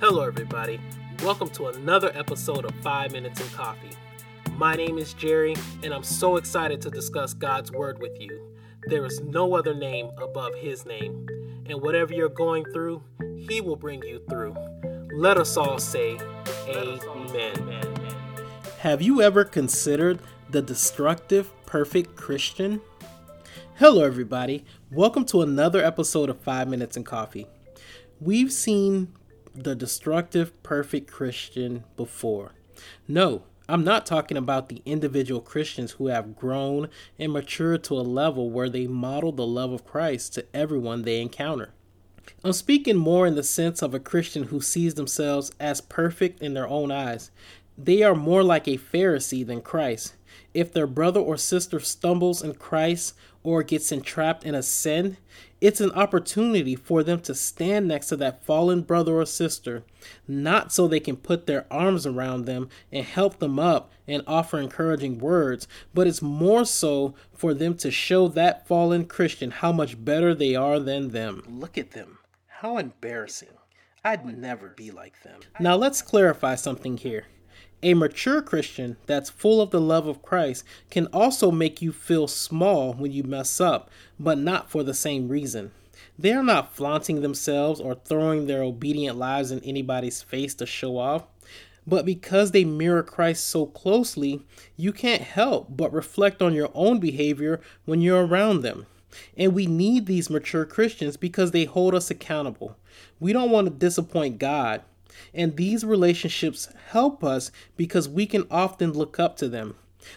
Hello, everybody. Welcome to another episode of Five Minutes in Coffee. My name is Jerry, and I'm so excited to discuss God's Word with you. There is no other name above His name, and whatever you're going through, He will bring you through. Let us all say, Amen. Have you ever considered the destructive, perfect Christian? Hello, everybody. Welcome to another episode of Five Minutes in Coffee. We've seen the destructive, perfect Christian before. No, I'm not talking about the individual Christians who have grown and matured to a level where they model the love of Christ to everyone they encounter. I'm speaking more in the sense of a Christian who sees themselves as perfect in their own eyes. They are more like a Pharisee than Christ. If their brother or sister stumbles in Christ or gets entrapped in a sin, it's an opportunity for them to stand next to that fallen brother or sister, not so they can put their arms around them and help them up and offer encouraging words, but it's more so for them to show that fallen Christian how much better they are than them. Look at them. How embarrassing. I'd never be like them. Now let's clarify something here. A mature Christian that's full of the love of Christ can also make you feel small when you mess up, but not for the same reason. They are not flaunting themselves or throwing their obedient lives in anybody's face to show off. But because they mirror Christ so closely, you can't help but reflect on your own behavior when you're around them. And we need these mature Christians because they hold us accountable. We don't want to disappoint God, and these relationships help us because we can often look up to them.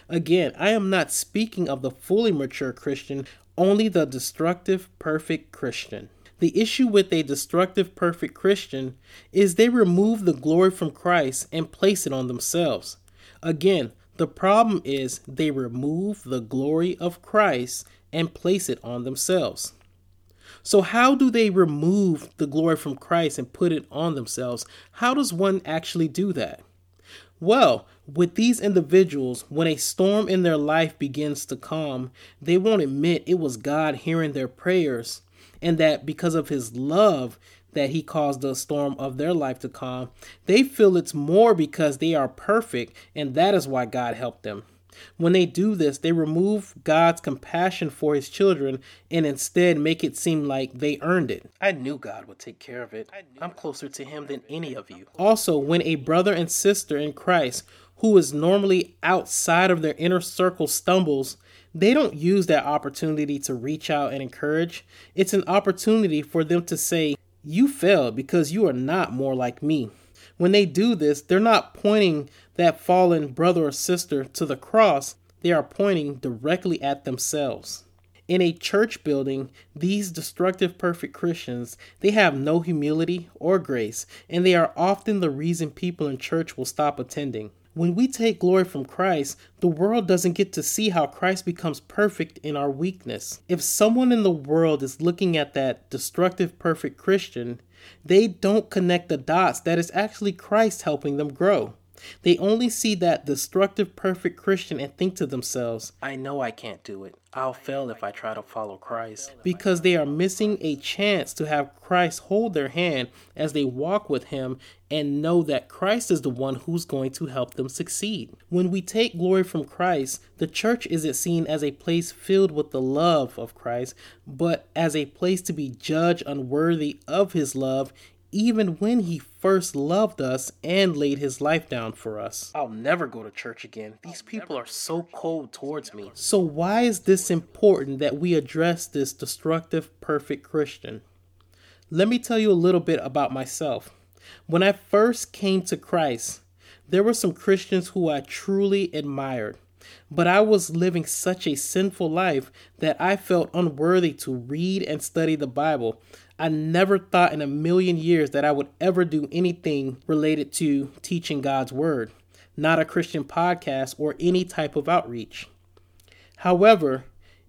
Again, I am not speaking of the fully mature Christian, only the destructive, perfect Christian. The issue with a destructive, perfect Christian is they remove the glory from Christ and place it on themselves. Again, the problem is they remove the glory of Christ and place it on themselves. So, how do they remove the glory from Christ and put it on themselves? How does one actually do that? Well, with these individuals, when a storm in their life begins to calm, they won't admit it was God hearing their prayers and that because of his love that he caused the storm of their life to calm. They feel it's more because they are perfect and that is why God helped them. When they do this, they remove God's compassion for his children and instead make it seem like they earned it. I knew God would take care of it. I'm closer to him than any of you. Also, when a brother and sister in Christ who is normally outside of their inner circle stumbles, they don't use that opportunity to reach out and encourage. It's an opportunity for them to say, You failed because you are not more like me. When they do this, they're not pointing that fallen brother or sister to the cross, they are pointing directly at themselves. In a church building, these destructive perfect Christians, they have no humility or grace, and they are often the reason people in church will stop attending. When we take glory from Christ, the world doesn't get to see how Christ becomes perfect in our weakness. If someone in the world is looking at that destructive perfect Christian, they don't connect the dots that it's actually Christ helping them grow. They only see that destructive, perfect Christian and think to themselves, I know I can't do it. I'll fail if I try to follow Christ. Because they are missing a chance to have Christ hold their hand as they walk with Him and know that Christ is the one who's going to help them succeed. When we take glory from Christ, the church isn't seen as a place filled with the love of Christ, but as a place to be judged unworthy of His love even when he first loved us and laid his life down for us. I'll never go to church again. These people are so cold towards me. So, why is this important that we address this destructive, perfect Christian? Let me tell you a little bit about myself. When I first came to Christ, there were some Christians who I truly admired. But I was living such a sinful life that I felt unworthy to read and study the Bible. I never thought in a million years that I would ever do anything related to teaching God's Word, not a Christian podcast or any type of outreach. However,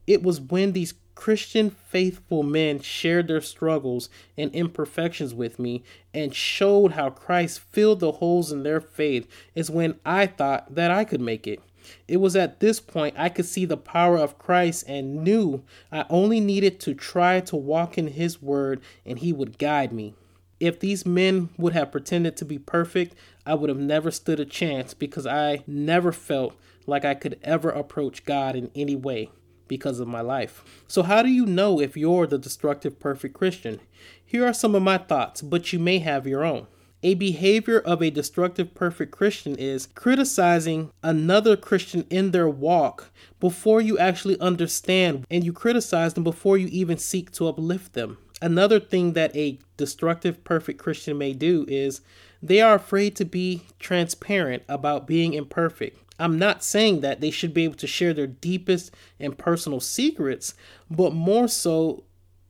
it was when these Christian faithful men shared their struggles and imperfections with me and showed how Christ filled the holes in their faith is when I thought that I could make it. It was at this point I could see the power of Christ and knew I only needed to try to walk in His Word and He would guide me. If these men would have pretended to be perfect, I would have never stood a chance because I never felt like I could ever approach God in any way because of my life. So, how do you know if you're the destructive perfect Christian? Here are some of my thoughts, but you may have your own. A behavior of a destructive perfect Christian is criticizing another Christian in their walk before you actually understand and you criticize them before you even seek to uplift them. Another thing that a destructive perfect Christian may do is they are afraid to be transparent about being imperfect. I'm not saying that they should be able to share their deepest and personal secrets, but more so,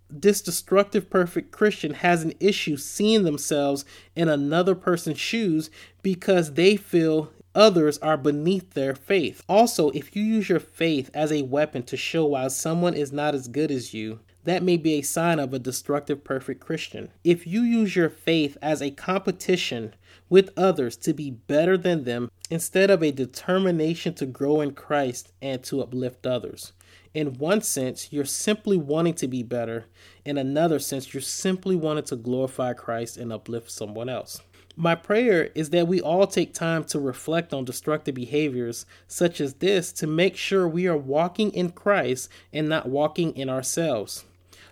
this destructive perfect Christian has an issue seeing themselves in another person's shoes because they feel others are beneath their faith. Also, if you use your faith as a weapon to show why someone is not as good as you, that may be a sign of a destructive perfect Christian. If you use your faith as a competition with others to be better than them instead of a determination to grow in Christ and to uplift others. In one sense, you're simply wanting to be better. In another sense, you're simply wanting to glorify Christ and uplift someone else. My prayer is that we all take time to reflect on destructive behaviors such as this to make sure we are walking in Christ and not walking in ourselves.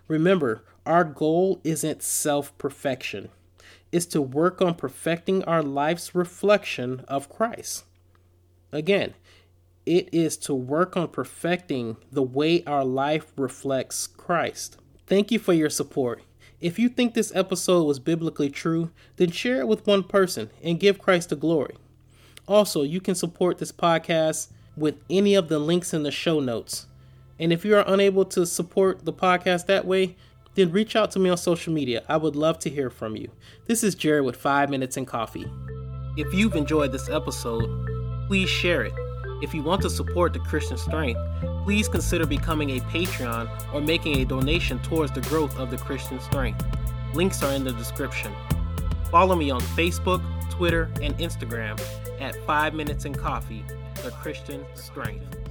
Remember, our goal isn't self perfection it's to work on perfecting our life's reflection of Christ. Again, it is to work on perfecting the way our life reflects Christ. Thank you for your support. If you think this episode was biblically true, then share it with one person and give Christ the glory. Also, you can support this podcast with any of the links in the show notes. And if you are unable to support the podcast that way, then reach out to me on social media. I would love to hear from you. This is Jared with 5 Minutes and Coffee. If you've enjoyed this episode, please share it. If you want to support the Christian Strength, please consider becoming a Patreon or making a donation towards the growth of the Christian Strength. Links are in the description. Follow me on Facebook, Twitter, and Instagram at 5 Minutes and Coffee, the Christian Strength.